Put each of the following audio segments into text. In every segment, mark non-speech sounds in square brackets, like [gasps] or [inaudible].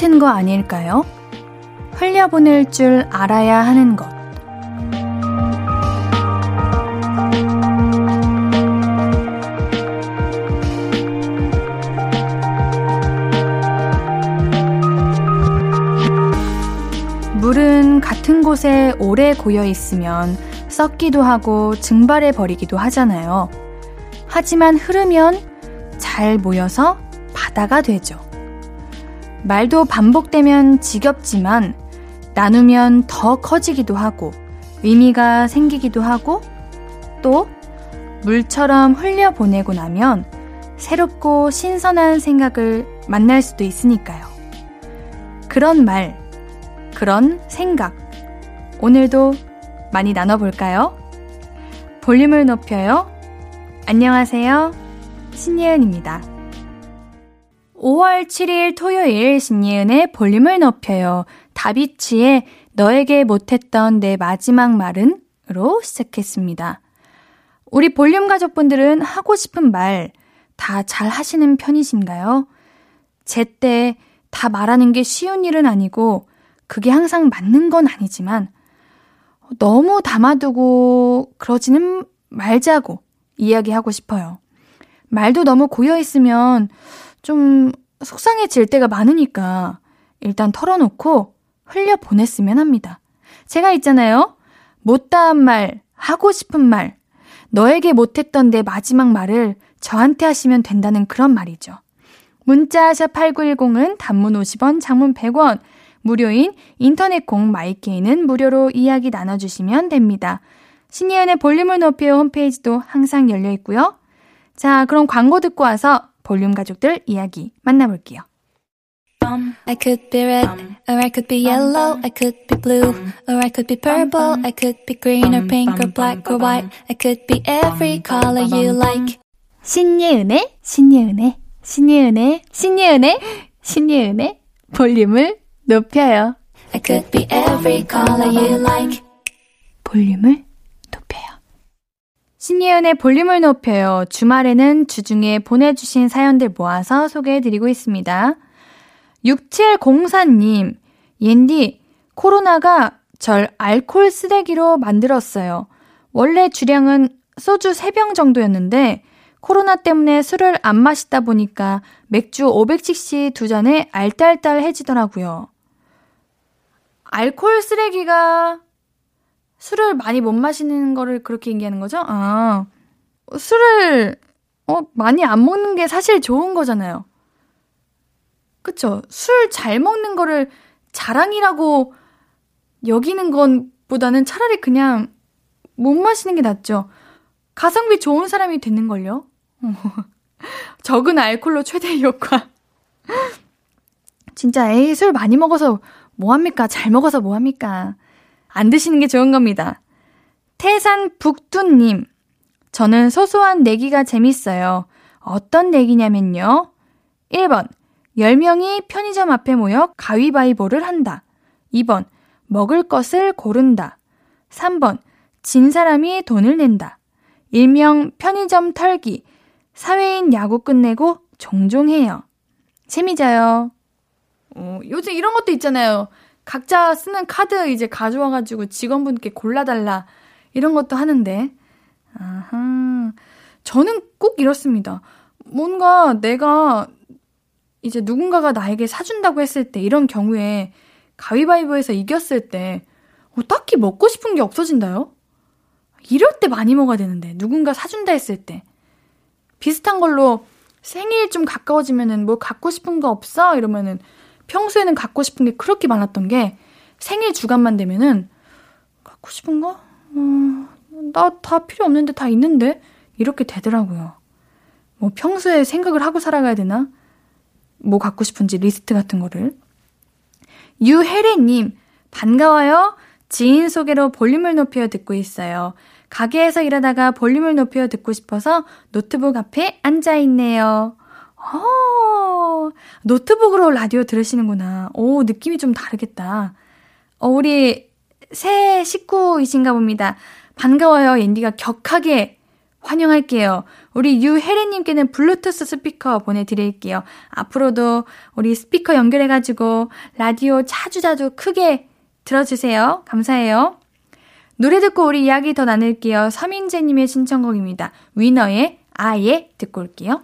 같은 거 아닐까요? 흘려보낼 줄 알아야 하는 것. 물은 같은 곳에 오래 고여 있으면 썩기도 하고 증발해 버리기도 하잖아요. 하지만 흐르면 잘 모여서 바다가 되죠. 말도 반복되면 지겹지만 나누면 더 커지기도 하고 의미가 생기기도 하고 또 물처럼 흘려보내고 나면 새롭고 신선한 생각을 만날 수도 있으니까요. 그런 말, 그런 생각, 오늘도 많이 나눠볼까요? 볼륨을 높여요. 안녕하세요. 신예은입니다. 5월 7일 토요일 신예은의 볼륨을 높여요. 다비치의 너에게 못했던 내 마지막 말은? 으로 시작했습니다. 우리 볼륨 가족분들은 하고 싶은 말 다 잘 하시는 편이신가요? 제때 다 말하는 게 쉬운 일은 아니고 그게 항상 맞는 건 아니지만 너무 담아두고 그러지는 말자고 이야기하고 싶어요. 말도 너무 고여있으면 좀 속상해질 때가 많으니까 일단 털어놓고 흘려 보냈으면 합니다. 제가 있잖아요. 못다한 말, 하고 싶은 말, 너에게 못했던 내 마지막 말을 저한테 하시면 된다는 그런 말이죠. 문자 샵 8910은 단문 50원, 장문 100원, 무료인 인터넷 공 마이케이는 무료로 이야기 나눠주시면 됩니다. 신예은의 볼륨을 높여 홈페이지도 항상 열려 있고요. 자, 그럼 광고 듣고 와서 볼륨 가족들 이야기 만나볼게요. I could be red, or I could be yellow, I could be blue, or I could be purple, I could be green or pink or black or white, I could be every color you like. 신예은의, 신예은의, 신예은의, 신예은의, 신예은의 볼륨을 높여요. I could be every color you like. 볼륨을 높여요. 신예은의 볼륨을 높여요. 주말에는 주중에 보내주신 사연들 모아서 소개해드리고 있습니다. 6704님, 옌디, 코로나가 절 알콜 쓰레기로 만들었어요. 원래 주량은 소주 3병 정도였는데, 코로나 때문에 술을 안 마시다 보니까 맥주 500cc 두 잔에 알딸딸해지더라고요. 알콜 쓰레기가 술을 많이 못 마시는 거를 그렇게 얘기하는 거죠? 아, 술을, 어, 많이 안 먹는 게 사실 좋은 거잖아요. 그쵸? 술 잘 먹는 거를 자랑이라고 여기는 것보다는 차라리 그냥 못 마시는 게 낫죠. 가성비 좋은 사람이 되는걸요? [laughs] 적은 알콜로 최대 효과. 진짜 에이, 술 많이 먹어서 뭐합니까? 잘 먹어서 뭐합니까? 안 드시는 게 좋은 겁니다. 태산 북두님, 저는 소소한 내기가 재밌어요. 어떤 내기냐면요. 1번, 10명이 편의점 앞에 모여 가위바위보를 한다. 2번, 먹을 것을 고른다. 3번, 진 사람이 돈을 낸다. 일명 편의점 털기. 사회인 야구 끝내고 종종 해요. 재미져요. 어, 요즘 이런 것도 있잖아요. 각자 쓰는 카드 이제 가져와가지고 직원분께 골라달라. 이런 것도 하는데. 아하. 저는 꼭 이렇습니다. 뭔가 내가 이제 누군가가 나에게 사준다고 했을 때, 이런 경우에 가위바위보에서 이겼을 때, 어, 딱히 먹고 싶은 게 없어진다요? 이럴 때 많이 먹어야 되는데, 누군가 사준다 했을 때. 비슷한 걸로 생일 좀 가까워지면은 뭐 갖고 싶은 거 없어? 이러면은 평소에는 갖고 싶은 게 그렇게 많았던 게 생일 주간만 되면은 갖고 싶은 거? 어, 나 다 필요 없는데 다 있는데? 이렇게 되더라고요. 뭐 평소에 생각을 하고 살아가야 되나? 뭐 갖고 싶은지 리스트 같은 거를. 유혜래님, 반가워요. 지인 소개로 볼륨을 높여 듣고 있어요. 가게에서 일하다가 볼륨을 높여 듣고 싶어서 노트북 앞에 앉아있네요. 어, 노트북으로 라디오 들으시는구나. 오, 느낌이 좀 다르겠다. 어, 우리 새 식구이신가 봅니다. 반가워요. 앤디가 격하게 환영할게요. 우리 유혜리님께는 블루투스 스피커 보내드릴게요. 앞으로도 우리 스피커 연결해가지고 라디오 자주자주 크게 들어주세요. 감사해요. 노래 듣고 우리 이야기 더 나눌게요. 서민재님의 신청곡입니다. 위너의 아예 듣고 올게요.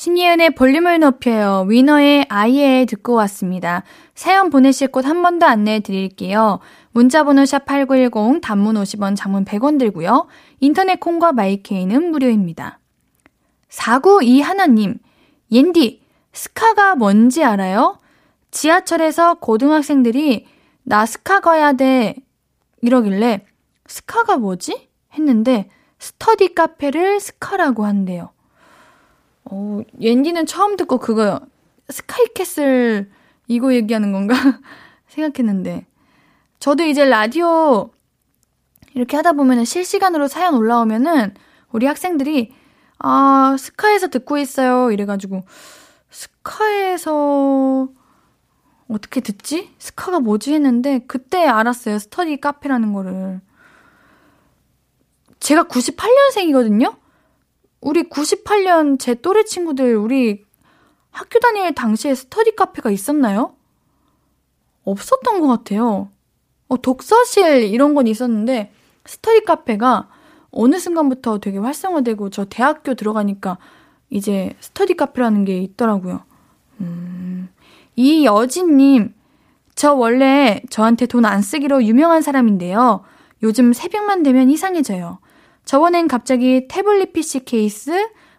신예은의 볼륨을 높여요. 위너의 아예 듣고 왔습니다. 사연 보내실 곳 한 번 더 안내해 드릴게요. 문자번호 샵8910 단문 50원 장문 100원 들고요. 인터넷 콩과 마이케이는 무료입니다. 492 하나님, 옌디, 스카가 뭔지 알아요? 지하철에서 고등학생들이 나 스카 가야 돼 이러길래 스카가 뭐지? 했는데 스터디 카페를 스카라고 한대요. 어, 옌디는 처음 듣고 그거 스카이캐슬 이거 얘기하는 건가 [laughs] 생각했는데. 저도 이제 라디오 이렇게 하다 보면은 실시간으로 사연 올라오면은 우리 학생들이 아 스카에서 듣고 있어요. 이래가지고 스카에서 어떻게 듣지? 스카가 뭐지? 했는데 그때 알았어요. 스터디 카페라는 거를. 제가 98년생이거든요 우리 98년 제 또래 친구들, 우리 학교 다닐 당시에 스터디 카페가 있었나요? 없었던 것 같아요. 어, 독서실 이런 건 있었는데, 스터디 카페가 어느 순간부터 되게 활성화되고, 저 대학교 들어가니까 이제 스터디 카페라는 게 있더라고요. 음, 이 여진님, 저 원래 저한테 돈 안 쓰기로 유명한 사람인데요. 요즘 새벽만 되면 이상해져요. 저번엔 갑자기 태블릿 PC 케이스,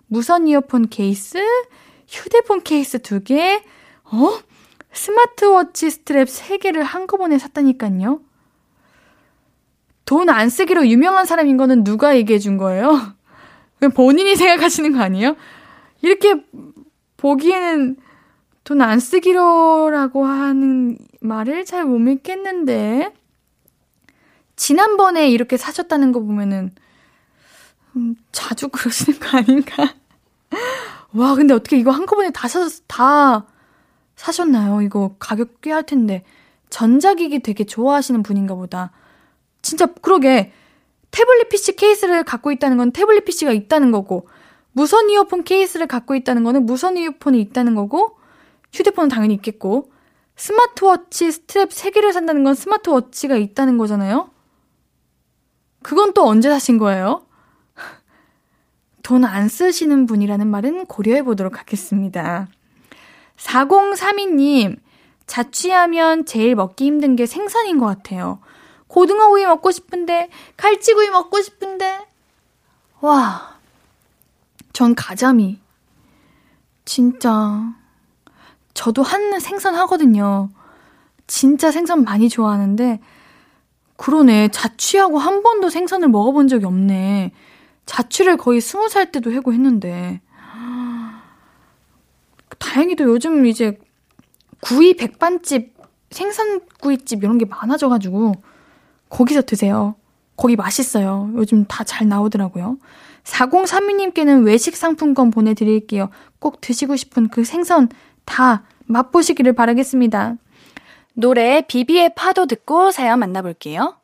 무선 이어폰 케이스, 휴대폰 케이스 두 개, 어? 스마트워치 스트랩 세 개를 한꺼번에 샀다니까요. 돈 안 쓰기로 유명한 사람인 거는 누가 얘기해 준 거예요? 본인이 생각하시는 거 아니에요? 이렇게 보기에는 돈 안 쓰기로라고 하는 말을 잘 못 믿겠는데. 지난번에 이렇게 사셨다는 거 보면은 음, 자주 그러시는 거 아닌가? [laughs] 와, 근데 어떻게 이거 한꺼번에 다 사셨, 다 사셨나요? 이거 가격 꽤 할 텐데. 전자기기 되게 좋아하시는 분인가 보다. 진짜, 그러게. 태블릿 PC 케이스를 갖고 있다는 건 태블릿 PC가 있다는 거고, 무선 이어폰 케이스를 갖고 있다는 거는 무선 이어폰이 있다는 거고, 휴대폰은 당연히 있겠고, 스마트워치 스트랩 3개를 산다는 건 스마트워치가 있다는 거잖아요? 그건 또 언제 사신 거예요? 돈 안 쓰시는 분이라는 말은 고려해 보도록 하겠습니다. 4032님, 자취하면 제일 먹기 힘든 게 생선인 것 같아요. 고등어 구이 먹고 싶은데, 갈치구이 먹고 싶은데. 와, 전 가자미. 진짜. 저도 한 생선 하거든요. 진짜 생선 많이 좋아하는데, 그러네. 자취하고 한 번도 생선을 먹어본 적이 없네. 자취를 거의 스무 살 때도 해고 했는데. 다행히도 요즘 이제 구이 백반집, 생선구이집 이런 게 많아져가지고 거기서 드세요. 거기 맛있어요. 요즘 다 잘 나오더라고요. 4032님께는 외식 상품권 보내드릴게요. 꼭 드시고 싶은 그 생선 다 맛보시기를 바라겠습니다. 노래 비비의 파도 듣고 사연 만나볼게요.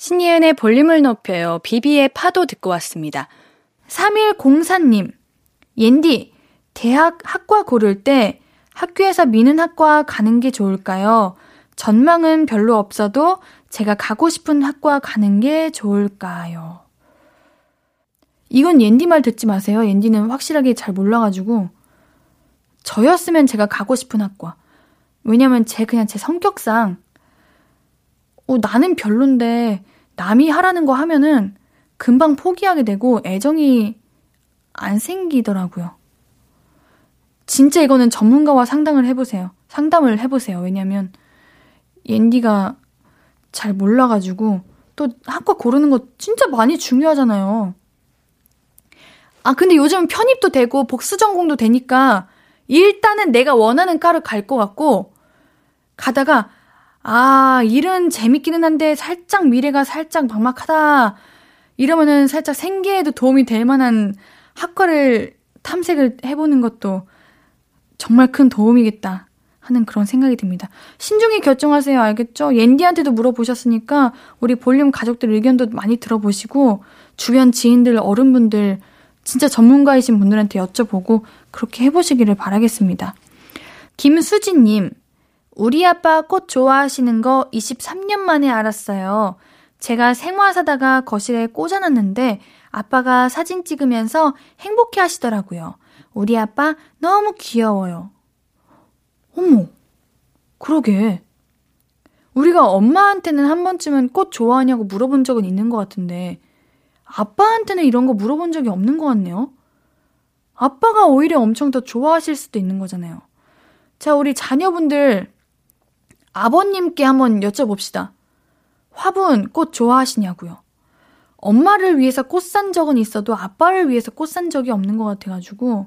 신예은의 볼륨을 높여요. 비비의 파도 듣고 왔습니다. 3104님, 옌디, 대학 학과 고를 때 학교에서 미는 학과 가는 게 좋을까요? 전망은 별로 없어도 제가 가고 싶은 학과 가는 게 좋을까요? 이건 옌디 말 듣지 마세요. 옌디는 확실하게 잘 몰라가지고. 저였으면 제가 가고 싶은 학과. 왜냐면 제 그냥 제 성격상 어, 나는 별론데 남이 하라는 거 하면은 금방 포기하게 되고 애정이 안 생기더라고요. 진짜 이거는 전문가와 상담을 해보세요. 상담을 해보세요. 왜냐면 옌디가 잘 몰라가지고 또 학과 고르는 거 진짜 많이 중요하잖아요. 아 근데 요즘 편입도 되고 복수 전공도 되니까 일단은 내가 원하는 과를 갈 것 같고 가다가 아, 일은 재밌기는 한데 살짝 미래가 살짝 막막하다. 이러면은 살짝 생계에도 도움이 될 만한 학과를 탐색을 해보는 것도 정말 큰 도움이겠다 하는 그런 생각이 듭니다. 신중히 결정하세요. 알겠죠? 옌디한테도 물어보셨으니까 우리 볼륨 가족들 의견도 많이 들어보시고 주변 지인들, 어른분들, 진짜 전문가이신 분들한테 여쭤보고 그렇게 해보시기를 바라겠습니다. 김수진님, 우리 아빠 꽃 좋아하시는 거 23년 만에 알았어요. 제가 생화 사다가 거실에 꽂아놨는데 아빠가 사진 찍으면서 행복해 하시더라고요. 우리 아빠 너무 귀여워요. 어머, 그러게. 우리가 엄마한테는 한 번쯤은 꽃 좋아하냐고 물어본 적은 있는 것 같은데, 아빠한테는 이런 거 물어본 적이 없는 것 같네요. 아빠가 오히려 엄청 더 좋아하실 수도 있는 거잖아요. 자, 우리 자녀분들, 아버님께 한번 여쭤봅시다. 화분 꽃 좋아하시냐고요. 엄마를 위해서 꽃 산 적은 있어도 아빠를 위해서 꽃 산 적이 없는 것 같아가지고,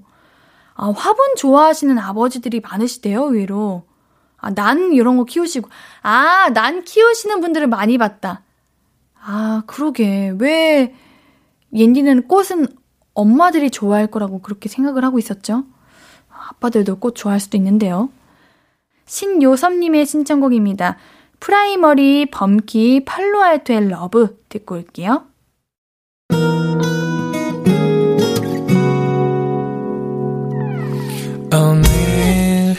아, 화분 좋아하시는 아버지들이 많으시대요, 의외로. 아, 난 이런 거 키우시고. 아, 난 키우시는 분들을 많이 봤다. 아, 그러게. 왜, 옌디는 꽃은 엄마들이 좋아할 거라고 그렇게 생각을 하고 있었죠? 아빠들도 꽃 좋아할 수도 있는데요. 신요섭님의 신청곡입니다. 프라이머리 범키 팔로알토의 Love 듣고 올게요. 오늘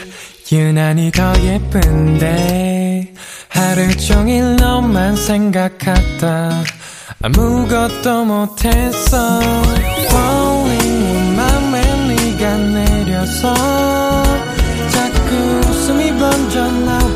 유난히 더 예쁜데 하루 종일 너만 생각하다 아무것도 못했어 Falling 맘에 네가 내려서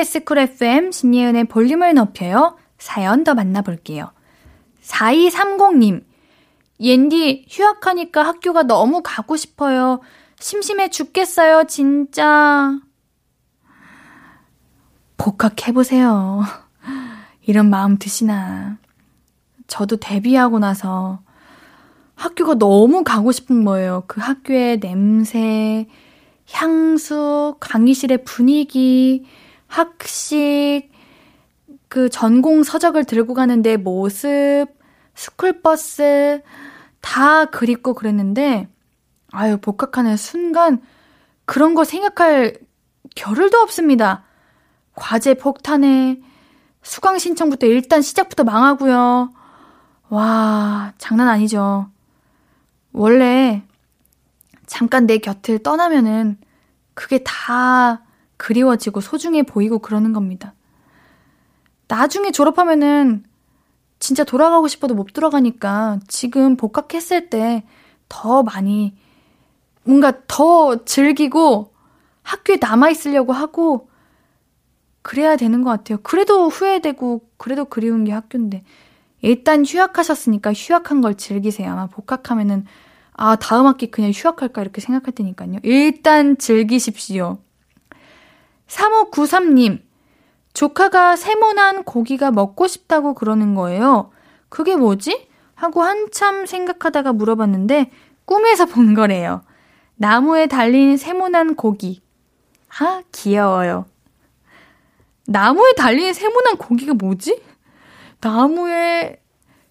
KBS 쿨 FM 신예은의 볼륨을 높여요. 사연 더 만나볼게요. 4230님, 옌디 휴학하니까 학교가 너무 가고 싶어요. 심심해 죽겠어요, 진짜. 복학해보세요. 이런 마음 드시나. 저도 데뷔하고 나서 학교가 너무 가고 싶은 거예요. 그 학교의 냄새, 향수, 강의실의 분위기, 학식, 그 전공 서적을 들고 가는 데 모습, 스쿨버스, 다 그립고 그랬는데, 아유, 복학하는 순간, 그런 거 생각할 겨를도 없습니다. 과제 폭탄에, 수강 신청부터 일단 시작부터 망하고요. 와, 장난 아니죠. 원래, 잠깐 내 곁을 떠나면은, 그게 다 그리워지고 소중해 보이고 그러는 겁니다. 나중에 졸업하면은 진짜 돌아가고 싶어도 못 돌아가니까 지금 복학했을 때 더 많이 뭔가 더 즐기고 학교에 남아있으려고 하고 그래야 되는 것 같아요. 그래도 후회되고 그래도 그리운 게 학교인데 일단 휴학하셨으니까 휴학한 걸 즐기세요. 아마 복학하면은 아 다음 학기 그냥 휴학할까 이렇게 생각할 테니까요. 일단 즐기십시오. 3593님 조카가 세모난 고기가 먹고 싶다고 그러는 거예요. 그게 뭐지? 하고 한참 생각하다가 물어봤는데 꿈에서 본 거래요. 나무에 달린 세모난 고기. 아, 귀여워요. 나무에 달린 세모난 고기가 뭐지? 나무에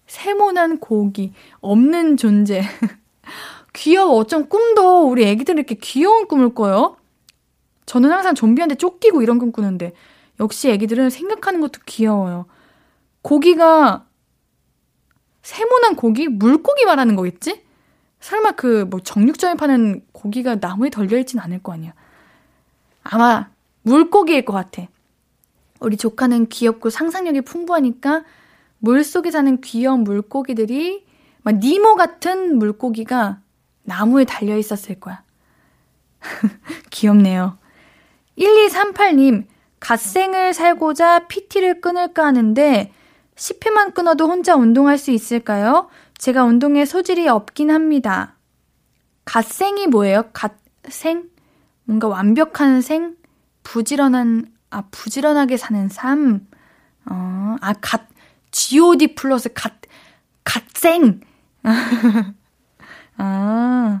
세모난 고기. 없는 존재. [laughs] 귀여워. 어쩜 꿈도 우리 애기들 이렇게 귀여운 꿈을 꿔요? 저는 항상 좀비한테 쫓기고 이런 꿈 꾸는데 역시 애기들은 생각하는 것도 귀여워요. 고기가 세모난 고기? 물고기 말하는 거겠지? 설마 그 뭐 정육점에 파는 고기가 나무에 덜려있진 않을 거 아니야. 아마 물고기일 것 같아. 우리 조카는 귀엽고 상상력이 풍부하니까 물 속에 사는 귀여운 물고기들이 막 니모 같은 물고기가 나무에 달려 있었을 거야. [laughs] 귀엽네요. 1238님, 갓생을 살고자 PT를 끊을까 하는데 10회만 끊어도 혼자 운동할 수 있을까요? 제가 운동에 소질이 없긴 합니다. 갓생이 뭐예요? 갓생? 뭔가 완벽한 생? 부지런한, 아, 부지런하게 사는 삶. 어, 아, 갓, god 플러스 갓, 갓생. [laughs] 아.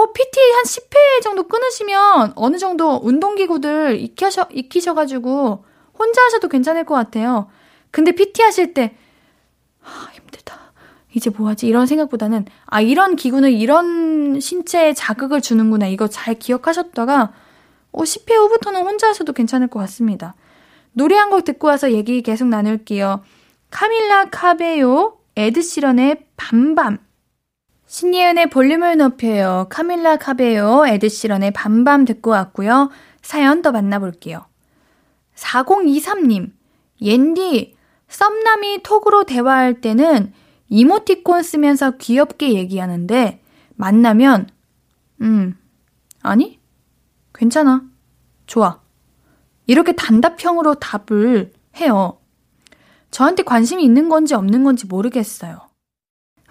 어, PT 한 10회 정도 끊으시면 어느 정도 운동기구들 익히셔, 익히셔가지고 혼자 하셔도 괜찮을 것 같아요. 근데 PT 하실 때, 아, 힘들다. 이제 뭐 하지? 이런 생각보다는, 아, 이런 기구는 이런 신체에 자극을 주는구나. 이거 잘 기억하셨다가, 어, 10회 후부터는 혼자 하셔도 괜찮을 것 같습니다. 노래 한 곡 듣고 와서 얘기 계속 나눌게요. 카밀라 카베요, 에드시런의 밤밤. 신예은의 볼륨을 높여요. 카밀라 카베요, 에드시런의 밤밤 듣고 왔고요. 사연 더 만나볼게요. 4023님, 옌디, 썸남이 톡으로 대화할 때는 이모티콘 쓰면서 귀엽게 얘기하는데, 만나면, 음, 아니? 괜찮아. 좋아. 이렇게 단답형으로 답을 해요. 저한테 관심이 있는 건지 없는 건지 모르겠어요.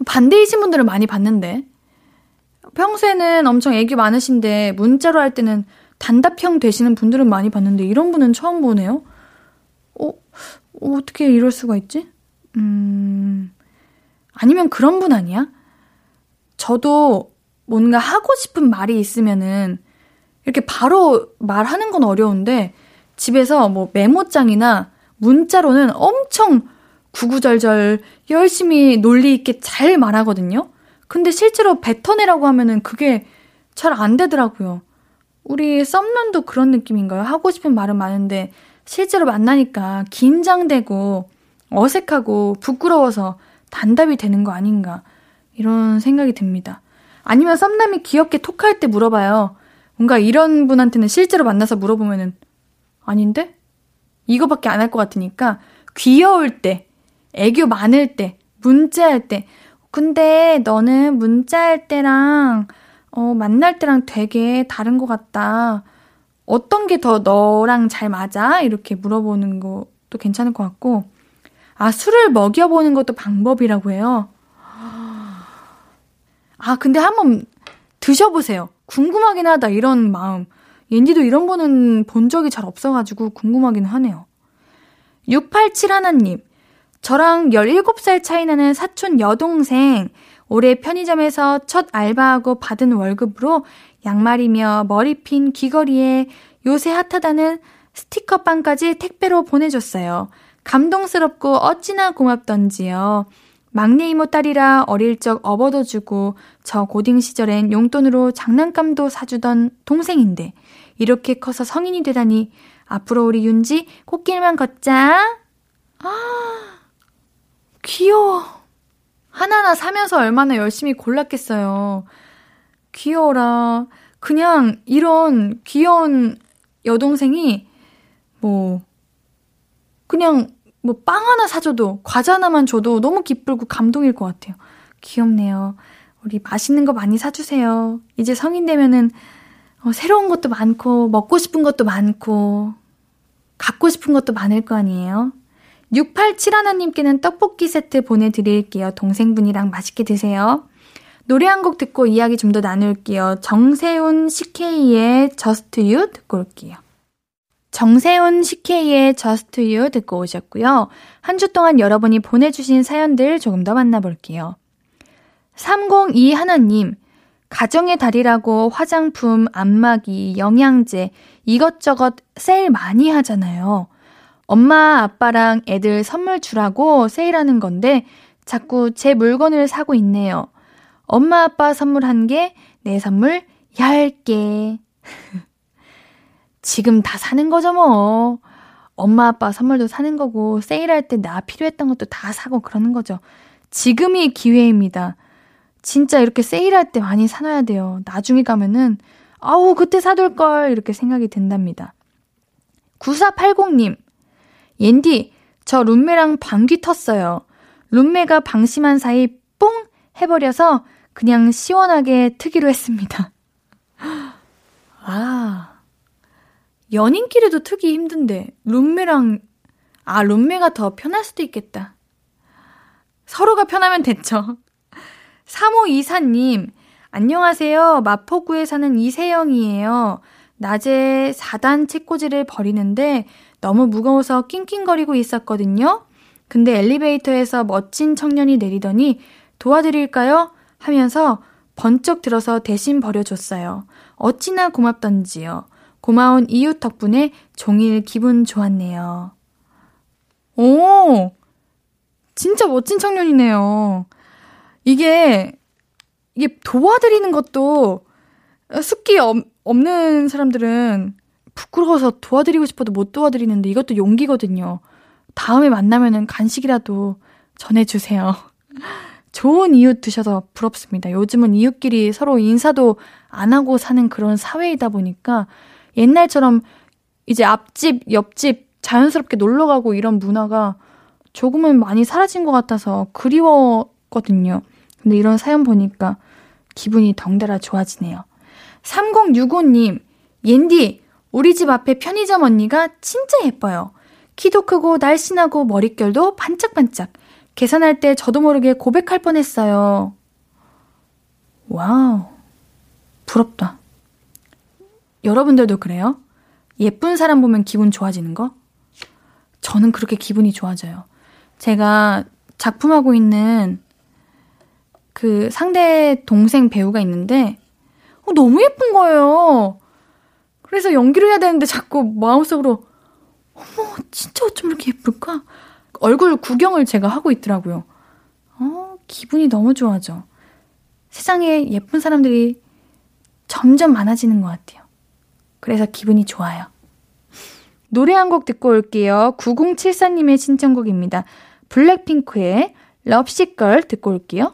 반대이신 분들은 많이 봤는데. 평소에는 엄청 애교 많으신데 문자로 할 때는 단답형 되시는 분들은 많이 봤는데 이런 분은 처음 보네요. 어, 어떻게 이럴 수가 있지? 음, 아니면 그런 분 아니야? 저도 뭔가 하고 싶은 말이 있으면은 이렇게 바로 말하는 건 어려운데 집에서 뭐 메모장이나 문자로는 엄청 구구절절 열심히 논리 있게 잘 말하거든요. 근데 실제로 뱉어내라고 하면은 그게 잘 안 되더라고요. 우리 썸남도 그런 느낌인가요? 하고 싶은 말은 많은데 실제로 만나니까 긴장되고 어색하고 부끄러워서 단답이 되는 거 아닌가 이런 생각이 듭니다. 아니면 썸남이 귀엽게 톡할 때 물어봐요. 뭔가 이런 분한테는 실제로 만나서 물어보면은 아닌데? 이거밖에 안 할 것 같으니까 귀여울 때, 애교 많을 때, 문자할 때. 근데 너는 문자할 때랑 어, 만날 때랑 되게 다른 것 같다. 어떤 게 더 너랑 잘 맞아? 이렇게 물어보는 것도 괜찮을 것 같고. 아, 술을 먹여보는 것도 방법이라고 해요. 아, 근데 한번 드셔보세요. 궁금하긴 하다, 이런 마음. 옌디도 이런 거는 본 적이 잘 없어가지고 궁금하긴 하네요. 687 하나님, 저랑 17살 차이 나는 사촌 여동생, 올해 편의점에서 첫 알바하고 받은 월급으로 양말이며 머리핀 귀걸이에 요새 핫하다는 스티커빵까지 택배로 보내줬어요. 감동스럽고 어찌나 고맙던지요. 막내 이모 딸이라 어릴 적 업어도 주고 저 고딩 시절엔 용돈으로 장난감도 사주던 동생인데 이렇게 커서 성인이 되다니 앞으로 우리 윤지 꽃길만 걷자. 아, 귀여워. 하나하나 사면서 얼마나 열심히 골랐겠어요. 귀여워라. 그냥 이런 귀여운 여동생이 뭐 그냥 뭐 빵 하나 사줘도 과자 하나만 줘도 너무 기쁘고 감동일 것 같아요. 귀엽네요. 우리 맛있는 거 많이 사주세요. 이제 성인 되면은 어, 새로운 것도 많고, 먹고 싶은 것도 많고, 갖고 싶은 것도 많을 거 아니에요? 687 하나님께는 떡볶이 세트 보내드릴게요. 동생분이랑 맛있게 드세요. 노래 한 곡 듣고 이야기 좀 더 나눌게요. 정세훈 CK의 Just You 듣고 올게요. 정세훈 CK의 Just You 듣고 오셨고요. 한 주 동안 여러분이 보내주신 사연들 조금 더 만나볼게요. 302 하나님, 가정의 달이라고 화장품, 안마기, 영양제, 이것저것 세일 많이 하잖아요. 엄마, 아빠랑 애들 선물 주라고 세일하는 건데 자꾸 제 물건을 사고 있네요. 엄마, 아빠 선물한 게내 선물 10개. [laughs] 지금 다 사는 거죠, 뭐. 엄마, 아빠 선물도 사는 거고, 세일할 때 나 필요했던 것도 다 사고 그러는 거죠. 지금이 기회입니다. 진짜 이렇게 세일할 때 많이 사놔야 돼요. 나중에 가면은, 아우, 그때 사둘걸, 이렇게 생각이 든답니다. 9480님, 옌디, 저 룸메랑 방귀 텄어요. 룸메가 방심한 사이 뽕! 해버려서 그냥 시원하게 트기로 했습니다. [laughs] 아, 연인끼리도 트기 힘든데, 룸메랑, 아, 룸메가 더 편할 수도 있겠다. 서로가 편하면 됐죠. [laughs] 3524님, 안녕하세요. 마포구에 사는 이세영이에요. 낮에 4단 책꽂이를 버리는데 너무 무거워서 낑낑거리고 있었거든요. 근데 엘리베이터에서 멋진 청년이 내리더니 도와드릴까요? 하면서 번쩍 들어서 대신 버려줬어요. 어찌나 고맙던지요. 고마운 이웃 덕분에 종일 기분 좋았네요. 오! 진짜 멋진 청년이네요. 이게, 이게 도와드리는 것도 습기 없는 사람들은 부끄러워서 도와드리고 싶어도 못 도와드리는데 이것도 용기거든요. 다음에 만나면은 간식이라도 전해주세요. [laughs] 좋은 이웃 드셔서 부럽습니다. 요즘은 이웃끼리 서로 인사도 안 하고 사는 그런 사회이다 보니까 옛날처럼 이제 앞집, 옆집 자연스럽게 놀러 가고 이런 문화가 조금은 많이 사라진 것 같아서 그리웠거든요. 근데 이런 사연 보니까 기분이 덩달아 좋아지네요. 3065님, 옌디, 우리 집 앞에 편의점 언니가 진짜 예뻐요. 키도 크고 날씬하고 머릿결도 반짝반짝. 계산할 때 저도 모르게 고백할 뻔했어요. 와우. 부럽다. 여러분들도 그래요? 예쁜 사람 보면 기분 좋아지는 거? 저는 그렇게 기분이 좋아져요. 제가 작품하고 있는 그 상대 동생 배우가 있는데, 어, 너무 예쁜 거예요. 그래서 연기를 해야 되는데 자꾸 마음속으로, 어머, 진짜 어쩜 이렇게 예쁠까? 얼굴 구경을 제가 하고 있더라고요. 어, 기분이 너무 좋아져. 세상에 예쁜 사람들이 점점 많아지는 것 같아요. 그래서 기분이 좋아요. 노래 한 곡 듣고 올게요. 9074님의 신청곡입니다. 블랙핑크의 럽시걸 듣고 올게요.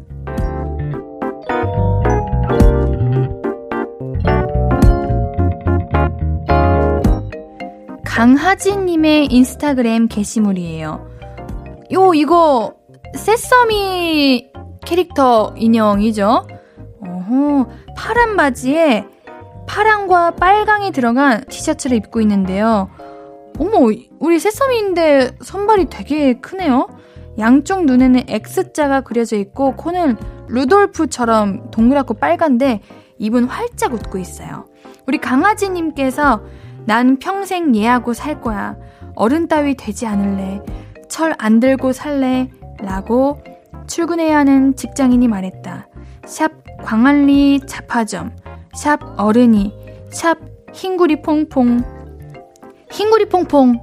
강하진님의 인스타그램 게시물이에요. 요, 이거, 새서미 캐릭터 인형이죠? 어허, 파란 바지에 파랑과 빨강이 들어간 티셔츠를 입고 있는데요. 어머, 우리 새썸이인데 손발이 되게 크네요. 양쪽 눈에는 X자가 그려져 있고 코는 루돌프처럼 동그랗고 빨간데 입은 활짝 웃고 있어요. 우리 강아지님께서 난 평생 얘하고 살 거야. 어른 따위 되지 않을래. 철 안 들고 살래. 라고 출근해야 하는 직장인이 말했다. 샵 광안리 자파점. 샵 어른이, 샵 흰구리 퐁퐁. 흰구리 퐁퐁.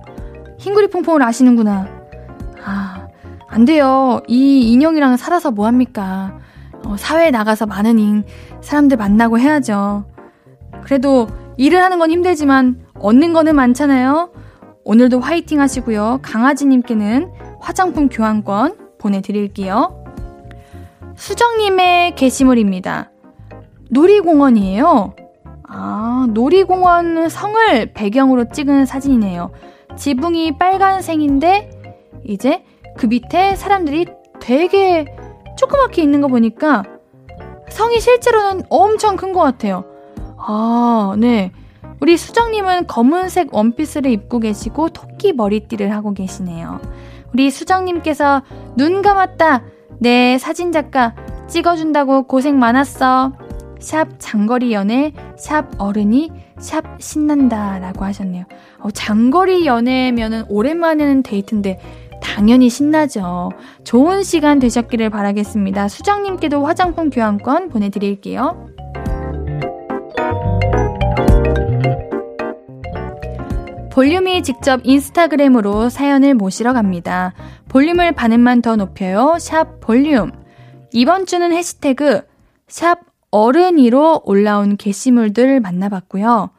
흰구리 퐁퐁을 아시는구나. 아, 안 돼요. 이 인형이랑 살아서 뭐합니까? 어, 사회에 나가서 많은 인, 사람들 만나고 해야죠. 그래도 일을 하는 건 힘들지만 얻는 거는 많잖아요. 오늘도 화이팅 하시고요. 강아지님께는 화장품 교환권 보내드릴게요. 수정님의 게시물입니다. 놀이공원이에요. 아, 놀이공원 성을 배경으로 찍은 사진이네요. 지붕이 빨간색인데, 이제 그 밑에 사람들이 되게 조그맣게 있는 거 보니까 성이 실제로는 엄청 큰 것 같아요. 아, 네. 우리 수정님은 검은색 원피스를 입고 계시고 토끼 머리띠를 하고 계시네요. 우리 수정님께서 눈 감았다. 네, 사진작가 찍어준다고 고생 많았어. 샵 장거리 연애, 샵 어른이, 샵 신난다 라고 하셨네요. 어, 장거리 연애면은 오랜만에는 데이트인데 당연히 신나죠. 좋은 시간 되셨기를 바라겠습니다. 수정님께도 화장품 교환권 보내드릴게요. 볼륨이 직접 인스타그램으로 사연을 모시러 갑니다. 볼륨을 반음만 더 높여요. 샵 볼륨. 이번 주는 해시태그 샵 어른이로 올라온 게시물들 만나봤고요.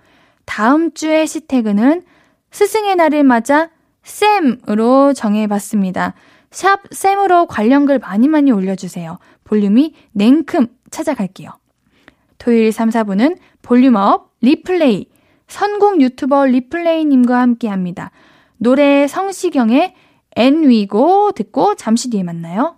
다음 주 해시태그는 스승의 날을 맞아 쌤으로 정해봤습니다. 샵 쌤으로 관련 글 많이 많이 올려주세요. 볼륨이 냉큼 찾아갈게요. 토요일 3, 4부는 volume up replay 선곡 유튜버 리플레이님과 함께 합니다. 노래 성시경의 엔위고 듣고 잠시 뒤에 만나요.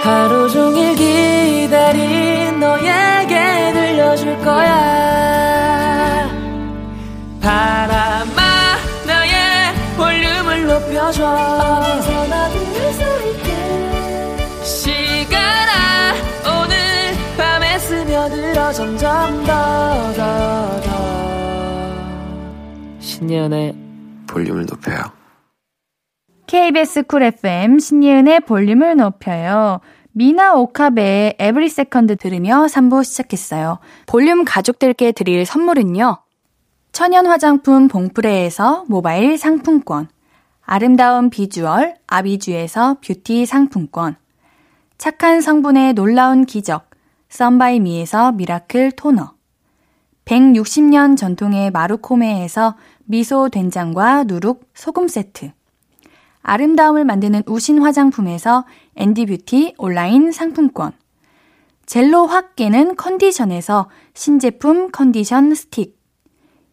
하루 종일 기다린 너에게 들려줄 거야 바람아 나의 볼륨을 높여줘 어디서나 들을 수 있게 시간아 오늘 밤에 스며들어 점점 더 더 더 신예은의 볼륨을 높여요 KBS 쿨 FM 신예은의 볼륨을 높여요. 미나 오카베의 Every Second 들으며 3부 시작했어요. 볼륨 가족들께 드릴 선물은요. 천연 화장품 봉프레에서 모바일 상품권, 아름다운 비주얼 아비주에서 뷰티 상품권, 착한 성분의 놀라운 기적 썬바이미에서 미라클 토너, 160년 전통의 마루코메에서 미소 된장과 누룩 소금 세트, 아름다움을 만드는 우신 화장품에서 앤디뷰티 온라인 상품권. 젤로 확 깨는 컨디션에서 신제품 컨디션 스틱.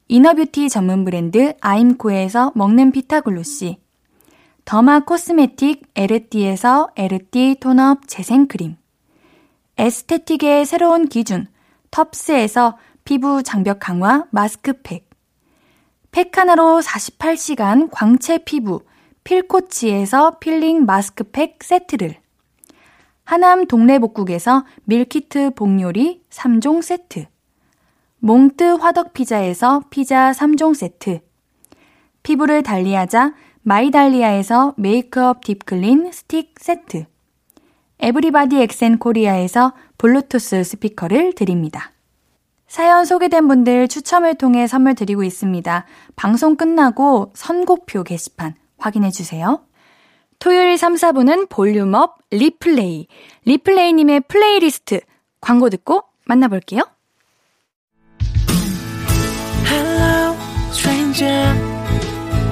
이너뷰티 전문 브랜드 아임코에서 먹는 피타글로시. 더마 코스메틱 에르띠에서 에르띠 톤업 재생크림. 에스테틱의 새로운 기준 텁스에서 피부 장벽 강화 마스크팩. 팩 하나로 48시간 광채 피부 필코치에서 필링 마스크팩 세트를 하남 동래복국에서 밀키트 복요리 3종 세트 몽뜨 화덕피자에서 피자 3종 세트 피부를 달리하자 마이달리아에서 메이크업 딥클린 스틱 세트 에브리바디 엑센 코리아에서 블루투스 스피커를 드립니다. 사연 소개된 분들 추첨을 통해 선물 드리고 있습니다. 방송 끝나고 선곡표 게시판 확인해 주세요. 토요일 3, 4부는 volume up replay. 리플레이님의 플레이리스트 광고 듣고 만나볼게요. Hello.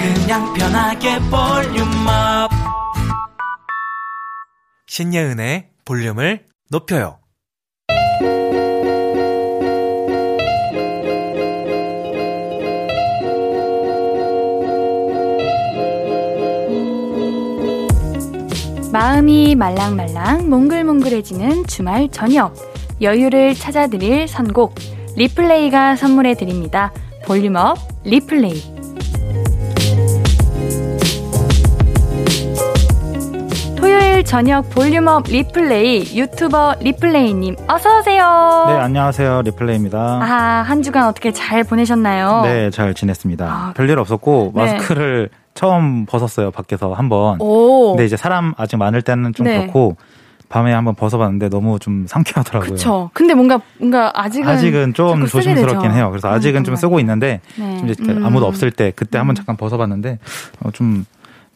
그냥 편하게 볼륨업. 신예은의 볼륨을 높여요. 마음이 말랑말랑 몽글몽글해지는 주말 저녁 여유를 찾아드릴 선곡 리플레이가 선물해 드립니다. volume up replay 토요일 저녁 volume up replay 유튜버 리플레이님 어서 오세요. 네, 안녕하세요. 리플레이입니다. 아, 한 주간 어떻게 잘 보내셨나요? 네, 잘 지냈습니다. 아, 별일 없었고 네. 마스크를 처음 벗었어요. 밖에서 한번. 오. 근데 이제 사람 아직 많을 때는 좀 네. 그렇고 밤에 한번 벗어봤는데 너무 좀 상쾌하더라고요. 그쵸. 근데 뭔가, 뭔가 아직은. 아직은 좀 조심스럽긴. 해요. 그래서 아직은 좀 쓰고 있는데 네. 좀 이제 음. 아무도 없을 때 그때 한번 잠깐 벗어봤는데 어, 좀,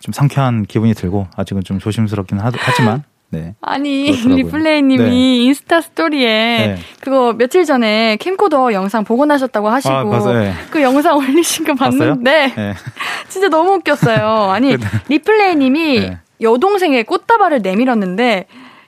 좀 상쾌한 기분이 들고 아직은 좀 조심스럽긴 하, 하지만 네. 아니. 리플레이님이 네. 인스타 스토리에 네. 그거 며칠 전에 캠코더 영상 복원하셨다고 하시고 아. 네. 그 영상 올리신 거? 봤는데 네. [laughs] 진짜 너무 웃겼어요. 아니, 네. 리플레이님이 네. 여동생의 꽃다발을 내밀었는데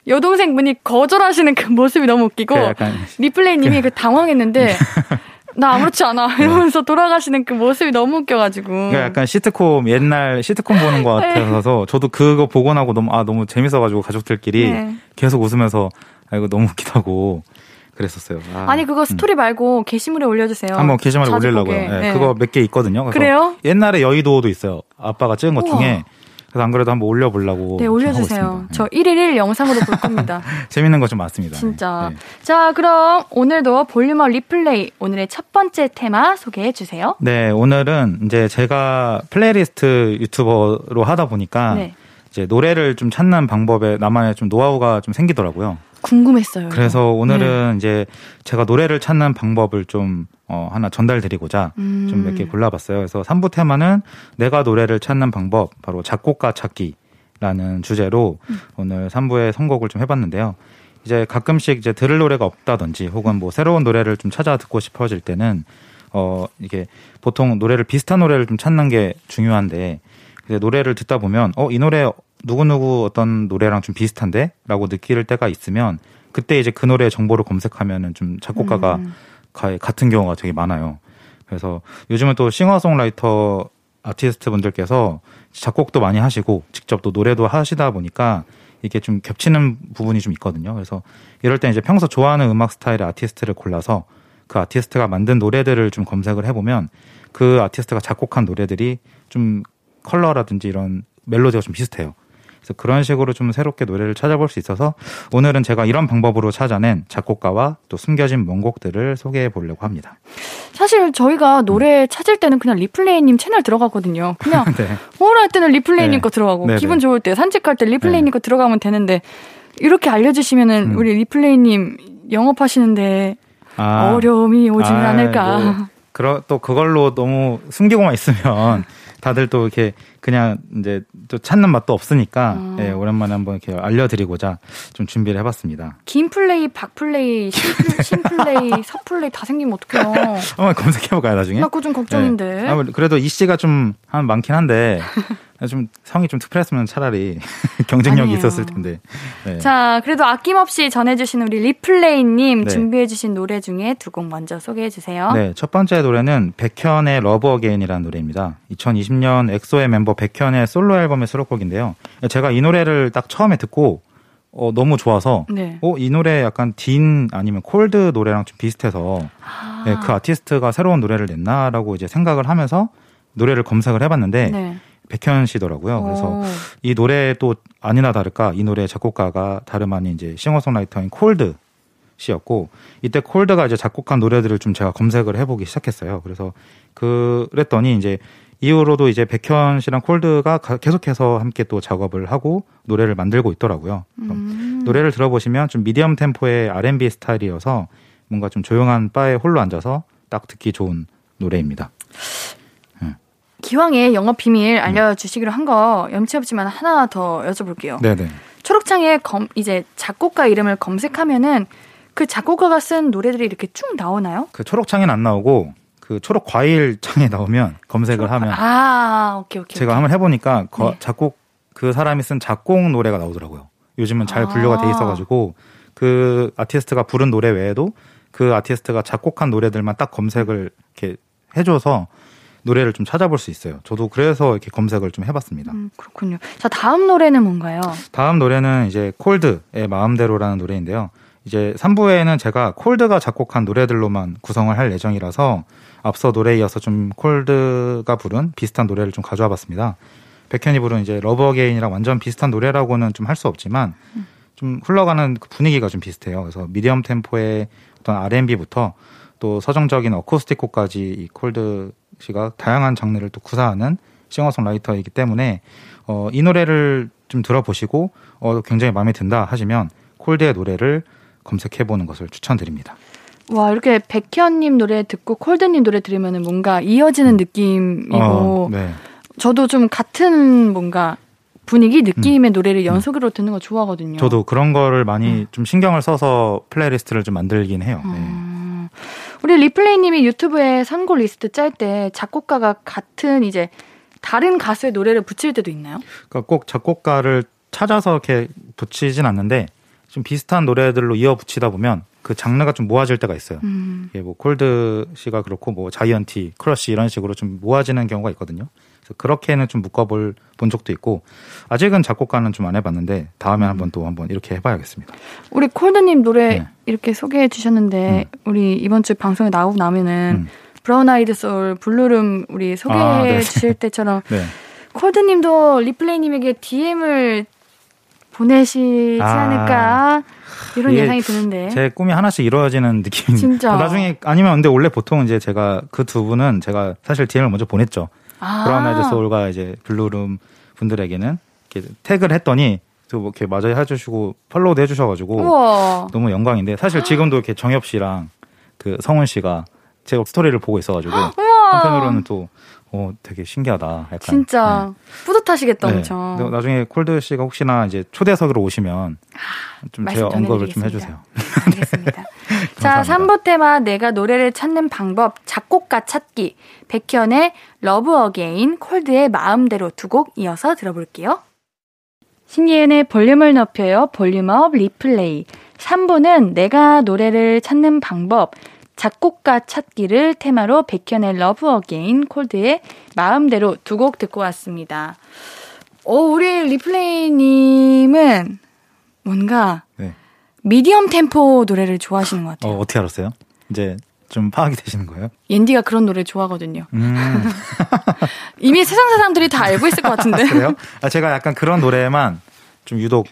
여동생분이 거절하시는 그 모습이 너무 웃기고 그 리플레이님이 그 당황했는데 [laughs] 나 아무렇지 않아 이러면서 돌아가시는 그 모습이 너무 웃겨가지고 그러니까 약간 시트콤 옛날 시트콤 보는 것 [laughs] 네. 같아서 저도 그거 보고 나고 너무 아 너무 재밌어가지고 가족들끼리 네. 계속 웃으면서 아 이거 너무 웃기다고 그랬었어요. 아, 아니 그거 스토리 말고 게시물에 올려주세요. 한번 게시물에 올리려고요. 네, 네. 그거 몇 개 있거든요. 그래서 그래요? 옛날에 여의도도 있어요. 아빠가 찍은 것 우와. 중에 그래서 안 그래도 한번 올려보려고. 네, 올려주세요. 저 1일 1 영상으로 볼 겁니다. [laughs] 재밌는 거 좀 많습니다. 진짜. 네. 자, 그럼 오늘도 volume up replay 오늘의 첫 번째 테마 소개해 주세요. 네, 오늘은 이제 제가 플레이리스트 유튜버로 하다 보니까 네. 이제 노래를 좀 찾는 방법에 나만의 좀 노하우가 좀 생기더라고요. 궁금했어요. 그래서 오늘은 네. 이제 제가 노래를 찾는 방법을 좀 어, 하나 전달드리고자 음. 좀 몇 개 골라봤어요. 그래서 3부 테마는 내가 노래를 찾는 방법, 바로 작곡가 찾기라는 주제로 음. 오늘 3부에 선곡을 좀 해봤는데요. 이제 가끔씩 이제 들을 노래가 없다든지 혹은 뭐 새로운 노래를 좀 찾아 듣고 싶어질 때는 어, 이게 보통 노래를 비슷한 노래를 좀 찾는 게 중요한데 이제 노래를 듣다 보면 어, 이 노래 누구누구 어떤 노래랑 좀 비슷한데? 라고 느낄 때가 있으면 그때 이제 그 노래 정보를 검색하면은 좀 작곡가가 음. 같은 경우가 되게 많아요. 그래서 요즘은 또 싱어송라이터 아티스트 분들께서 작곡도 많이 하시고 직접 또 노래도 하시다 보니까 이게 좀 겹치는 부분이 좀 있거든요. 그래서 이럴 때 이제 평소 좋아하는 음악 스타일의 아티스트를 골라서 그 아티스트가 만든 노래들을 좀 검색을 해보면 그 아티스트가 작곡한 노래들이 좀 컬러라든지 이런 멜로디가 좀 비슷해요. 그래서 그런 식으로 좀 새롭게 노래를 찾아볼 수 있어서 오늘은 제가 이런 방법으로 찾아낸 작곡가와 또 숨겨진 명곡들을 소개해 보려고 합니다. 사실 저희가 노래 음. 찾을 때는 그냥 리플레이님 채널 들어가거든요. 그냥 [laughs] 네. 우울할 때는 리플레이님 네. 거 들어가고 네네. 기분 네. 좋을 때 산책할 때 리플레이님 네. 거 들어가면 되는데 이렇게 알려주시면은 음. 우리 리플레이님 영업하시는데 아. 어려움이 오지는 아, 않을까. 뭐, 그러, 또 그걸로 너무 숨기고만 있으면 [laughs] 다들 또 이렇게 그냥 이제 또 찾는 맛도 없으니까 아. 예, 오랜만에 한번 이렇게 알려드리고자 좀 준비를 해봤습니다. 김 플레이, 박 플레이, 신 [laughs] 플레이, 서 플레이 다 생기면 어떡해요? 한번 검색해볼까요 나중에? 나 그거 좀 걱정인데. 네. 아, 그래도 이 씨가 좀 한 많긴 한데 [laughs] 좀 성이 좀 특별했으면 차라리 [laughs] 경쟁력이 아니에요. 있었을 텐데. 네. 자, 그래도 아낌없이 전해주신 우리 리플레이님 네. 준비해주신 노래 중에 두 곡 먼저 소개해주세요. 네, 첫 번째 노래는 백현의 Love Again이라는 노래입니다. 2020년 엑소의 멤버 백현의 솔로 앨범의 수록곡인데요. 제가 이 노래를 딱 처음에 듣고 어, 너무 좋아서, 네. 어, 이 노래 약간 딘 아니면 콜드 노래랑 좀 비슷해서, 아. 네, 그 아티스트가 새로운 노래를 냈나라고 이제 생각을 하면서 노래를 검색을 해봤는데, 네. 백현 씨더라고요. 그래서 오. 이 노래 또 아니나 다를까 이 노래 작곡가가 다름 아닌 이제 싱어송라이터인 콜드 씨였고 이때 콜드가 이제 작곡한 노래들을 좀 제가 검색을 해보기 시작했어요. 그래서 그랬더니 이제 이후로도 이제 백현 씨랑 콜드가 계속해서 함께 또 작업을 하고 노래를 만들고 있더라고요. 음. 노래를 들어보시면 좀 미디엄 템포의 R&B 스타일이어서 뭔가 좀 조용한 바에 홀로 앉아서 딱 듣기 좋은 노래입니다. 기왕에 영업 비밀 알려주시기로 한 거 염치 없지만 하나 더 여쭤볼게요. 네네. 초록창에 검, 이제 작곡가 이름을 검색하면은 그 작곡가가 쓴 노래들이 이렇게 쭉 나오나요? 그 초록창에는 안 나오고 그 초록 과일 창에 나오면 검색을 하면 아 오케이 오케이 제가 오케이. 한번 해보니까 거, 네. 작곡 그 사람이 쓴 작곡 노래가 나오더라고요. 요즘은 잘 분류가 아. 돼 있어가지고 그 아티스트가 부른 노래 외에도 그 아티스트가 작곡한 노래들만 딱 검색을 이렇게 해줘서 노래를 좀 찾아볼 수 있어요. 저도 그래서 이렇게 검색을 좀 해봤습니다. 음, 그렇군요. 자, 다음 노래는 뭔가요? 다음 노래는 이제 콜드의 마음대로라는 노래인데요. 이제 3부에는 제가 콜드가 작곡한 노래들로만 구성을 할 예정이라서 앞서 노래에 이어서 좀 콜드가 부른 비슷한 노래를 좀 가져와 봤습니다. 백현이 부른 이제 Love Again이랑 완전 비슷한 노래라고는 좀 할 수 없지만 좀 흘러가는 그 분위기가 좀 비슷해요. 그래서 medium tempo의 어떤 R&B부터 또 서정적인 어쿠스틱 곡까지 이 콜드 씨가 다양한 장르를 또 구사하는 싱어송라이터이기 때문에 어, 이 노래를 좀 들어보시고 어, 굉장히 마음에 든다 하시면 콜드의 노래를 검색해 보는 것을 추천드립니다. 와 이렇게 백현님 노래 듣고 콜드님 노래 들으면 뭔가 이어지는 음. 느낌이고 어, 네. 저도 좀 같은 뭔가 분위기 느낌의 음. 노래를 음. 연속으로 듣는 거 좋아하거든요. 저도 그런 거를 많이 음. 좀 신경을 써서 playlist를 좀 만들긴 해요. 네. 음. 우리 리플레이님이 유튜브에 선곡 리스트 짤 때 작곡가가 같은 이제 다른 가수의 노래를 붙일 때도 있나요? 그러니까 꼭 작곡가를 찾아서 이렇게 붙이진 않는데 좀 비슷한 노래들로 이어 붙이다 보면 그 장르가 좀 모아질 때가 있어요. 음. 이게 뭐 콜드 씨가 그렇고 뭐 자이언티, 크러쉬 이런 식으로 좀 모아지는 경우가 있거든요. 그렇게는 좀 묶어볼 본 적도 있고 아직은 작곡가는 좀 안 해봤는데 다음에 음. 한번 또 한번 이렇게 해봐야겠습니다. 우리 콜드님 노래 네. 이렇게 소개해 주셨는데 음. 우리 이번 주 방송에 나오고 나면은 음. 브라운 아이드 소울 블루룸 우리 소개해 아, 네. 주실 [laughs] 때처럼 네. 콜드님도 리플레이님에게 DM을 보내시지 아, 않을까 이런 예상이 드는데 제 꿈이 하나씩 이루어지는 느낌이 진짜 [laughs] 나중에 아니면 근데 원래 보통 이제 제가 그 두 분은 제가 사실 DM을 먼저 보냈죠 아. 브라운 아이드 소울과 이제 블루룸 분들에게는 이렇게 태그를 했더니 또 뭐 이렇게 맞아 해주시고 팔로우도 해주셔가지고 우와. 너무 영광인데 사실 지금도 이렇게 정엽 씨랑 그 성훈 씨가 제 스토리를 보고 있어가지고 [gasps] 한편으로는 또 어, 되게 신기하다. 약간. 진짜 네. 뿌듯하시겠다, 네. 엄청. 나중에 콜드 씨가 혹시나 이제 초대석으로 오시면 아, 좀 제가 언급을 좀 해주세요. 알겠습니다. [laughs] 자, 3부 테마 내가 노래를 찾는 방법 작곡가 찾기 백현의 Love Again 콜드의 마음대로 두 곡 이어서 들어볼게요. 신예은의 볼륨을 높여요. Volume up replay. 3부는 내가 노래를 찾는 방법 작곡가 찾기를 테마로 백현의 Love Again 콜드의 마음대로 두 곡 듣고 왔습니다. 어, 우리 리플레이님은 뭔가 네. medium tempo 노래를 좋아하시는 것 같아요. 어, 어떻게 알았어요? 이제 좀 파악이 되시는 거예요? 옌디가 그런 노래 좋아하거든요. 음. [laughs] 이미 세상 사람들이 다 알고 있을 것 같은데. [laughs] 아, 그래요? 아, 제가 약간 그런 노래만 좀 유독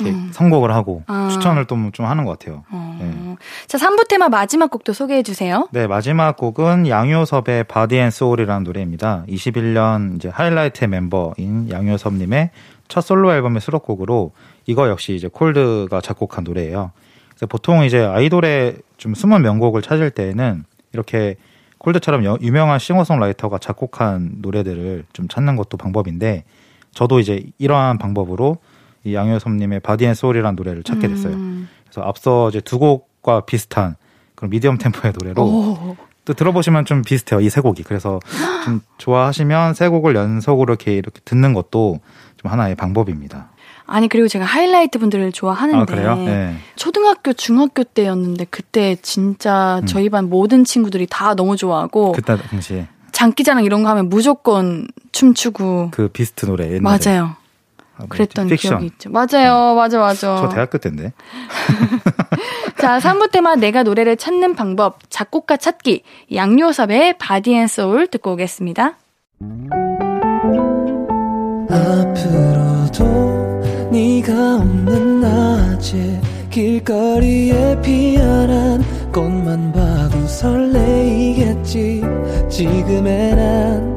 음. 선곡을 하고 아. 추천을 또 좀 하는 것 같아요. 어. 네. 자, 3부 테마 마지막 곡도 소개해 주세요. 네, 마지막 곡은 양요섭의 Body and Soul이라는 노래입니다. 21년 이제 하이라이트 멤버인 양요섭님의 첫 솔로 앨범의 수록곡으로 이거 역시 이제 콜드가 작곡한 노래예요. 그래서 보통 이제 아이돌의 좀 숨은 명곡을 찾을 때에는 이렇게 콜드처럼 여, 유명한 싱어송라이터가 작곡한 노래들을 좀 찾는 것도 방법인데 저도 이제 이러한 방법으로 이 양요섭님의 Body and Soul이라는 노래를 찾게 됐어요. 음. 그래서 앞서 이제 두 곡과 비슷한 그런 medium 템포의 노래로 오. 또 들어보시면 좀 비슷해요. 이 세 곡이. 그래서 좀 좋아하시면 세 곡을 연속으로 이렇게 이렇게 듣는 것도 좀 하나의 방법입니다. 아니 그리고 제가 하이라이트 분들을 좋아하는데 아, 네. 초등학교 중학교 때였는데 그때 진짜 음. 저희 반 모든 친구들이 다 너무 좋아하고 그때 당시에 장기자랑 이런 거 하면 무조건 춤추고 그 비스트 노래 옛날에. 맞아요. 아, 그랬던 픽션. 기억이 있죠. 맞아요. 네. 맞아, 맞아. 저 대학교 때인데. [laughs] 자, 3부 테마 내가 노래를 찾는 방법, 작곡가 찾기, 양요섭의 Body and Soul 듣고 오겠습니다. 앞으로도 네가 없는 낮에 길거리에 피어난 꽃만 봐도 설레이겠지 지금의 난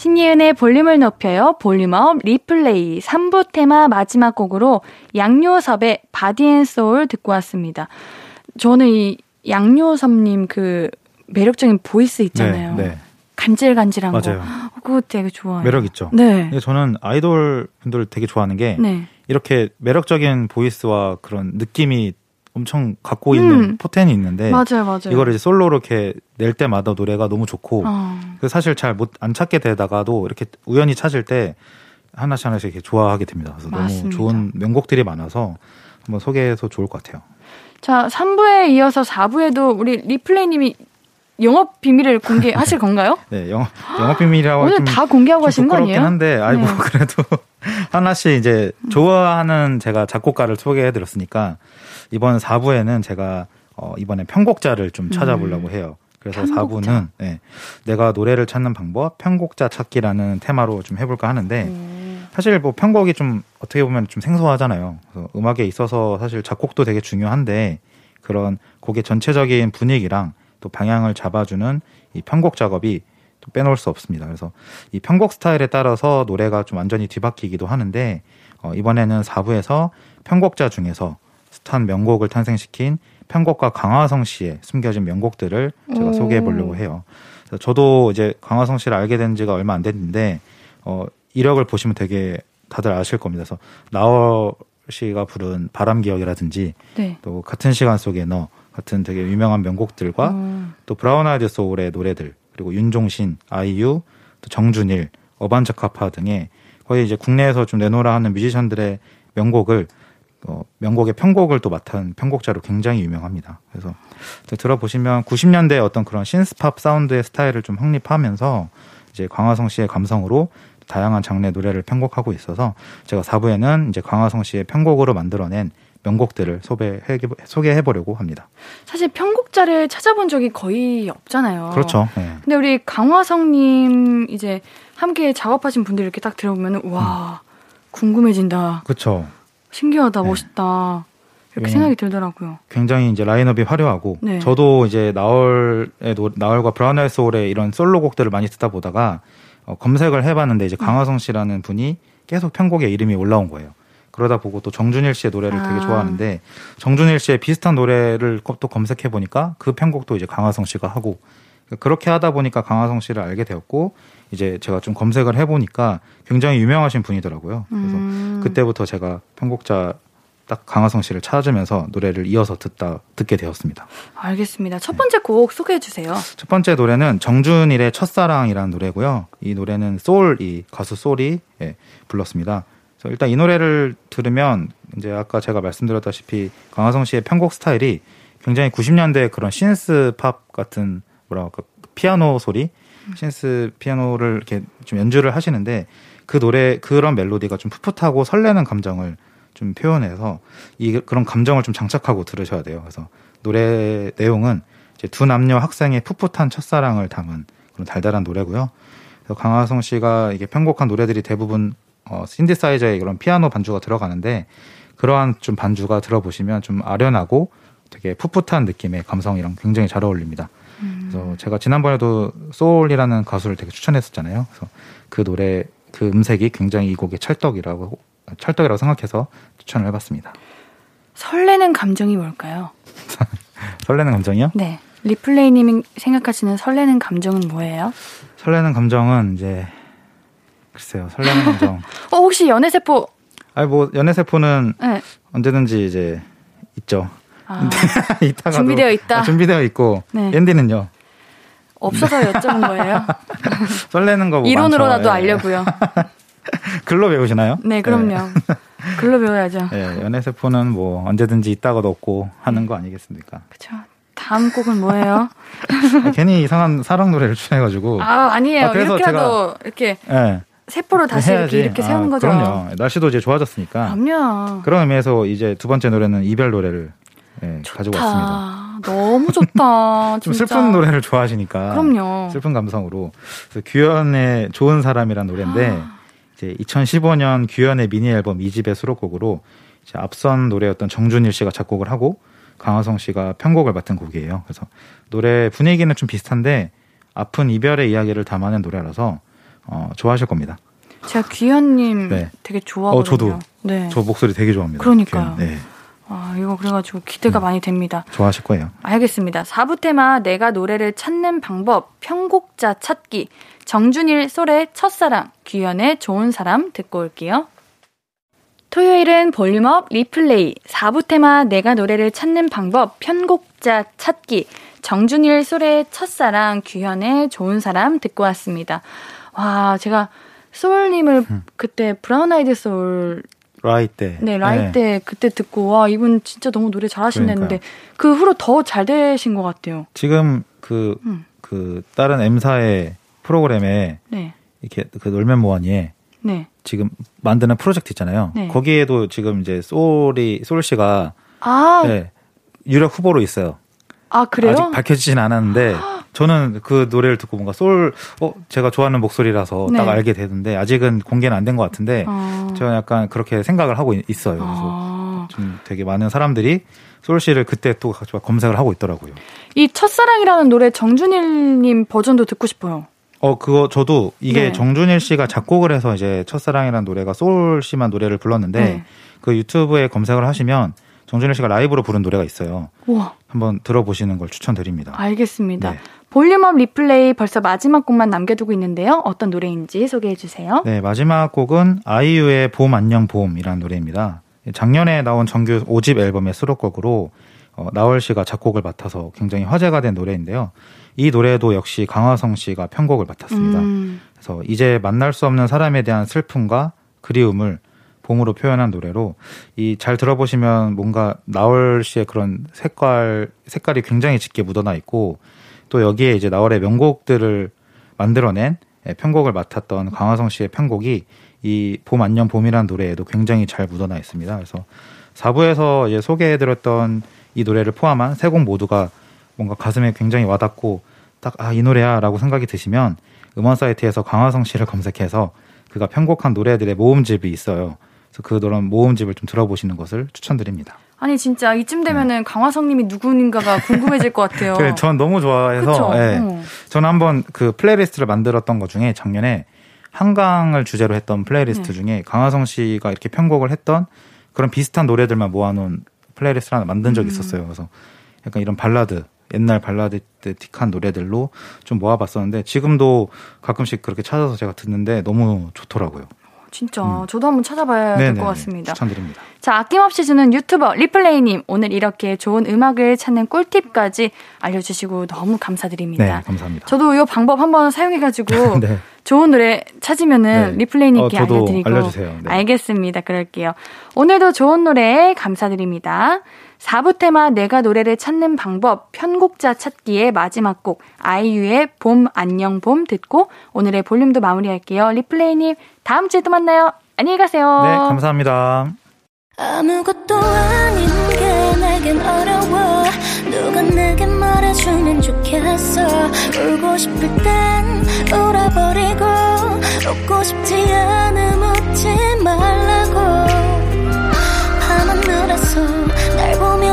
신예은의 볼륨을 높여요. 볼륨업 리플레이 3부 테마 마지막 곡으로 양요섭의 Body and Soul 듣고 왔습니다. 저는 이 양요섭님 그 매력적인 보이스 있잖아요. 네, 네. 간질간질한 맞아요. 거. 그거 되게 좋아요. 매력 있죠. 네. 저는 아이돌 분들 되게 좋아하는 게 네. 이렇게 매력적인 보이스와 그런 느낌이 엄청 갖고 있는 음. 포텐이 있는데 맞아요, 맞아요. 이거를 이제 솔로로 이렇게 낼 때마다 노래가 너무 좋고 어. 사실 잘 못 안 찾게 되다가도 이렇게 우연히 찾을 때 하나씩 하나씩 이렇게 좋아하게 됩니다. 그래서 맞습니다. 너무 좋은 명곡들이 많아서 한번 소개해서 좋을 것 같아요. 자, 3부에 이어서 4부에도 우리 리플레이 님이 영업 비밀을 공개하실 [laughs] 건가요? 네, 영업, 영업 비밀이라고 오늘 다 공개하고 하신 거 아니에요? 한데, 아이 네. 뭐 [laughs] 그래도 하나씩 이제 좋아하는 제가 작곡가를 소개해드렸으니까 이번 4부에는 제가 어, 이번에 편곡자를 좀 찾아보려고 음. 해요. 그래서 편곡자. 4부는 네, 내가 노래를 찾는 방법, 편곡자 찾기라는 테마로 좀 해볼까 하는데 음. 사실 뭐 편곡이 좀 어떻게 보면 좀 생소하잖아요. 그래서 음악에 있어서 사실 작곡도 되게 중요한데 그런 곡의 전체적인 분위기랑 또 방향을 잡아주는 이 편곡 작업이 또 빼놓을 수 없습니다. 그래서 이 편곡 스타일에 따라서 노래가 좀 완전히 뒤바뀌기도 하는데 어, 이번에는 4부에서 편곡자 중에서 숱한 명곡을 탄생시킨 편곡가 강화성 씨의 숨겨진 명곡들을 제가 소개해 보려고 해요. 저도 이제 강화성 씨를 알게 된 지가 얼마 안 됐는데 어 이력을 보시면 되게 다들 아실 겁니다. 그래서 나얼 씨가 부른 바람 기억이라든지 네. 또 같은 시간 속의 너 같은 되게 유명한 명곡들과 음. 또 브라운 아이드 소울의 노래들 그리고 윤종신, 아이유, 또 정준일, 어반자카파 등의 거의 이제 국내에서 좀 내놓으라 하는 뮤지션들의 명곡을 어, 명곡의 편곡을 또 맡은 편곡자로 굉장히 유명합니다. 그래서 들어보시면 90년대 어떤 그런 신스팝 사운드의 스타일을 좀 확립하면서 이제 광화성 씨의 감성으로 다양한 장르의 노래를 편곡하고 있어서 제가 4부에는 이제 광화성 씨의 편곡으로 만들어낸 명곡들을 소개해, 소개해 보려고 합니다. 사실 편곡자를 찾아본 적이 거의 없잖아요. 그렇죠. 네. 근데 우리 강화성님 이제 함께 작업하신 분들 이렇게 딱 들어보면 와 음. 궁금해진다. 그렇죠. 신기하다, 네. 멋있다. 이렇게 네. 생각이 들더라고요. 굉장히 이제 라인업이 화려하고 네. 저도 이제 나얼의 나얼과 브라운 아이 소울의 이런 솔로곡들을 많이 듣다 보다가 어, 검색을 해봤는데 이제 강화성 씨라는 분이 계속 편곡에 이름이 올라온 거예요. 그러다 보고 또 정준일 씨의 노래를 아. 되게 좋아하는데 정준일 씨의 비슷한 노래를 또 검색해 보니까 그 편곡도 이제 강화성 씨가 하고 그렇게 하다 보니까 강화성 씨를 알게 되었고 이제 제가 좀 검색을 해 보니까 굉장히 유명하신 분이더라고요. 그래서 음. 그때부터 제가 편곡자 딱 강화성 씨를 찾으면서 노래를 이어서 듣다 듣게 되었습니다. 알겠습니다. 첫 번째 곡 소개해 주세요. 첫 번째 노래는 정준일의 첫사랑이라는 노래고요. 이 노래는 소울 이 가수 소울이 예, 불렀습니다. 그래서 일단 이 노래를 들으면 이제 아까 제가 말씀드렸다시피 강하성 씨의 편곡 스타일이 굉장히 90년대 그런 신스 팝 같은 뭐라 할까 피아노 소리, 신스 피아노를 이렇게 좀 연주를 하시는데 그 노래 그런 멜로디가 좀 풋풋하고 설레는 감정을 좀 표현해서 이 그런 감정을 좀 장착하고 들으셔야 돼요. 그래서 노래 내용은 이제 두 남녀 학생의 풋풋한 첫사랑을 담은 그런 달달한 노래고요. 그래서 강하성 씨가 이게 편곡한 노래들이 대부분 어, 신디사이저에 그런 피아노 반주가 들어가는데 그러한 좀 반주가 들어보시면 좀 아련하고 되게 풋풋한 느낌의 감성이랑 굉장히 잘 어울립니다. 음. 그래서 제가 지난번에도 소울이라는 가수를 되게 추천했었잖아요. 그래서 그 노래 그 음색이 굉장히 이 곡의 찰떡이라고 찰떡이라고 생각해서 추천을 해봤습니다. 설레는 감정이 뭘까요? [laughs] 설레는 감정이요? 네. 리플레이님이 생각하시는 설레는 감정은 뭐예요? 설레는 감정은 이제 글쎄요, 설레는 감정. [laughs] 어, 혹시 연애 세포? 아니, 뭐, 연애 세포는 네. 언제든지 이제 있죠. 아, [laughs] 이따가 준비되어 있다. 아, 준비되어 있고. 네. 앤디는요? 없어서 여쭤본 거예요. [laughs] 설레는 거뭐 이론으로라도 예. 알려고요. [laughs] 글로 배우시나요? 네, 그럼요. 네. 글로 배워야죠. 네, 연애 세포는 뭐 언제든지 있다가도 없고 하는 거 아니겠습니까? 그렇죠. 다음 곡은 뭐예요? 아, 괜히 이상한 사랑 노래를 추천해가지고. 아, 아니에요. 아, 이렇게라도 제가, 이렇게 네. 세포로 다시 이렇게, 이렇게 세우는 아, 거죠. 그럼요. 날씨도 이제 좋아졌으니까. 그럼요. 그런 의미에서 이제 두 번째 노래는 이별 노래를 네, 가지고 왔습니다. 너무 좋다. [laughs] 좀 슬픈 노래를 좋아하시니까. 그럼요. 슬픈 감성으로. 규현의 좋은 사람이란 노래인데 아. 이제 2015년 규현의 미니 앨범 2집의 수록곡으로 이제 앞선 노래였던 정준일 씨가 작곡을 하고 강하성 씨가 편곡을 맡은 곡이에요. 그래서 노래 분위기는 좀 비슷한데 아픈 이별의 이야기를 담아낸 노래라서 어, 좋아하실 겁니다. 제가 귀현님 네. 되게 좋아하거든요. 어, 저도. 네. 저 목소리 되게 좋아합니다. 그러니까요. 네. 아, 이거 그래가지고 기대가 음, 많이 됩니다. 좋아하실 거예요. 알겠습니다. 4부 테마 내가 노래를 찾는 방법 편곡자 찾기 정준일 솔의 첫사랑 귀현의 좋은 사람 듣고 올게요. 토요일은 볼륨업 리플레이 4부 테마 내가 노래를 찾는 방법 편곡자 찾기 정준일 솔의 첫사랑 규현의 좋은 사람 듣고 왔습니다. 와, 제가 소울님을 음. 그때 브라운 아이드 소울 라이 때. 네, 라이 네. 때 그때 듣고 와 이분 진짜 너무 노래 잘하신다는데 그 후로 더 잘 되신 것 같아요. 지금 그그 음. 그 다른 M사의 프로그램에 네. 이렇게 그 놀면 뭐하니에 네. 지금 만드는 프로젝트 있잖아요. 네. 거기에도 지금 이제 소울이 소울 씨가 아. 네, 유력 후보로 있어요. 아 그래요? 아직 밝혀지진 않았는데 [gasps] 저는 그 노래를 듣고 뭔가 솔, 어, 제가 좋아하는 목소리라서 네. 딱 알게 되는데 아직은 공개는 안 된 것 같은데 아. 저는 약간 그렇게 생각을 하고 있어요. 그래서 아. 좀 되게 많은 사람들이 솔 씨를 그때 또 검색을 하고 있더라고요. 이 첫사랑이라는 노래 정준일님 버전도 듣고 싶어요. 어, 그거 저도 이게 네. 정준일 씨가 작곡을 해서 이제 첫사랑이라는 노래가 솔 씨만 노래를 불렀는데 네. 그 유튜브에 검색을 하시면 정준일 씨가 라이브로 부른 노래가 있어요. 우와. 한번 들어보시는 걸 추천드립니다. 알겠습니다. 네. 볼륨업 리플레이 벌써 마지막 곡만 남겨두고 있는데요. 어떤 노래인지 소개해 주세요. 네, 마지막 곡은 아이유의 봄 안녕 봄이라는 노래입니다. 작년에 나온 정규 5집 앨범의 수록곡으로 어, 나월 씨가 작곡을 맡아서 굉장히 화제가 된 노래인데요. 이 노래도 역시 강화성 씨가 편곡을 맡았습니다. 음. 그래서 이제 만날 수 없는 사람에 대한 슬픔과 그리움을 봄으로 표현한 노래로 이 잘 들어보시면 뭔가 나얼 씨의 그런 색깔 색깔이 굉장히 짙게 묻어나 있고 또 여기에 이제 나얼의 명곡들을 만들어낸 예, 편곡을 맡았던 강화성 씨의 편곡이 이 봄 안녕 봄이라는 노래에도 굉장히 잘 묻어나 있습니다. 그래서 4부에서 이제 소개해드렸던 이 노래를 포함한 세 곡 모두가 뭔가 가슴에 굉장히 와닿고 딱 아 이 노래야라고 생각이 드시면 음원 사이트에서 강화성 씨를 검색해서 그가 편곡한 노래들의 모음집이 있어요. 그래서 그 그런 모음집을 좀 들어보시는 것을 추천드립니다. 아니 진짜 이쯤 되면은 네. 강화성님이 누구인가가 궁금해질 것 같아요. [laughs] 그래, 전 너무 좋아해서 네. 어. 저는 한번 그 playlist를 만들었던 것 중에 작년에 한강을 주제로 했던 플레이리스트 네. 중에 강화성 씨가 이렇게 편곡을 했던 그런 비슷한 노래들만 모아놓은 playlist를 하나 만든 적이 음. 있었어요. 그래서 약간 이런 발라드 옛날 발라드틱한 노래들로 좀 모아봤었는데 지금도 가끔씩 그렇게 찾아서 제가 듣는데 너무 좋더라고요. 진짜 음. 저도 한번 찾아봐야 될 것 같습니다. 추천드립니다. 자 아낌없이 주는 유튜버 리플레이님 오늘 이렇게 좋은 음악을 찾는 꿀팁까지 알려주시고 너무 감사드립니다. 네, 감사합니다. 저도 이 방법 한번 사용해가지고 [laughs] 네. 좋은 노래 찾으면은 네. 리플레이님께 어, 알려드리고 알려주세요. 네. 알겠습니다. 그럴게요. 오늘도 좋은 노래 감사드립니다. 4부 테마 내가 노래를 찾는 방법 편곡자 찾기의 마지막 곡 아이유의 봄 안녕 봄 듣고 오늘의 볼륨도 마무리할게요. 리플레이님 다음 주에 또 만나요. 안녕히 가세요. 네 감사합니다. 아무것도 아닌 게 내겐 어려워 누가 내게 말해주면 좋겠어 울고 싶을 땐 울어버리고 웃고 싶지 않음 웃지 말라고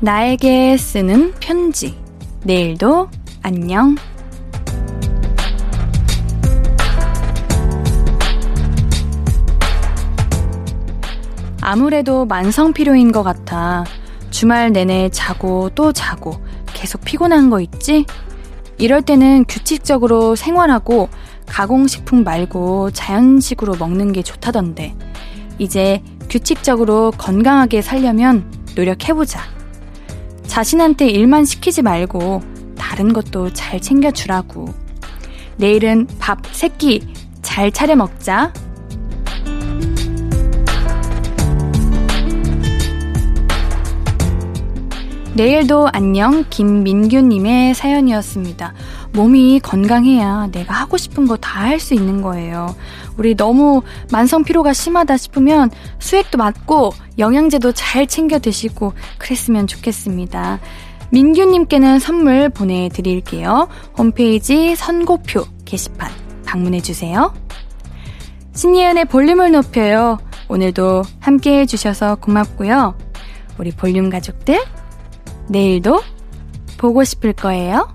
나에게 쓰는 편지. 내일도 안녕. 아무래도 만성 피로인 것 같아. 주말 내내 자고 또 자고 계속 피곤한 거 있지? 이럴 때는 규칙적으로 생활하고 가공식품 말고 자연식으로 먹는 게 좋다던데. 이제 규칙적으로 건강하게 살려면 노력해보자. 자신한테 일만 시키지 말고 다른 것도 잘 챙겨주라고. 내일은 밥 세끼 잘 차려 먹자. 내일도 안녕 김민규님의 사연이었습니다. 몸이 건강해야 내가 하고 싶은 거 다 할 수 있는 거예요. 우리 너무 만성 피로가 심하다 싶으면 수액도 맞고 영양제도 잘 챙겨 드시고 그랬으면 좋겠습니다. 민규님께는 선물 보내드릴게요. 홈페이지 선고표 게시판 방문해주세요. 신예은의 볼륨을 높여요. 오늘도 함께 해주셔서 고맙고요. 우리 볼륨 가족들, 내일도 보고 싶을 거예요.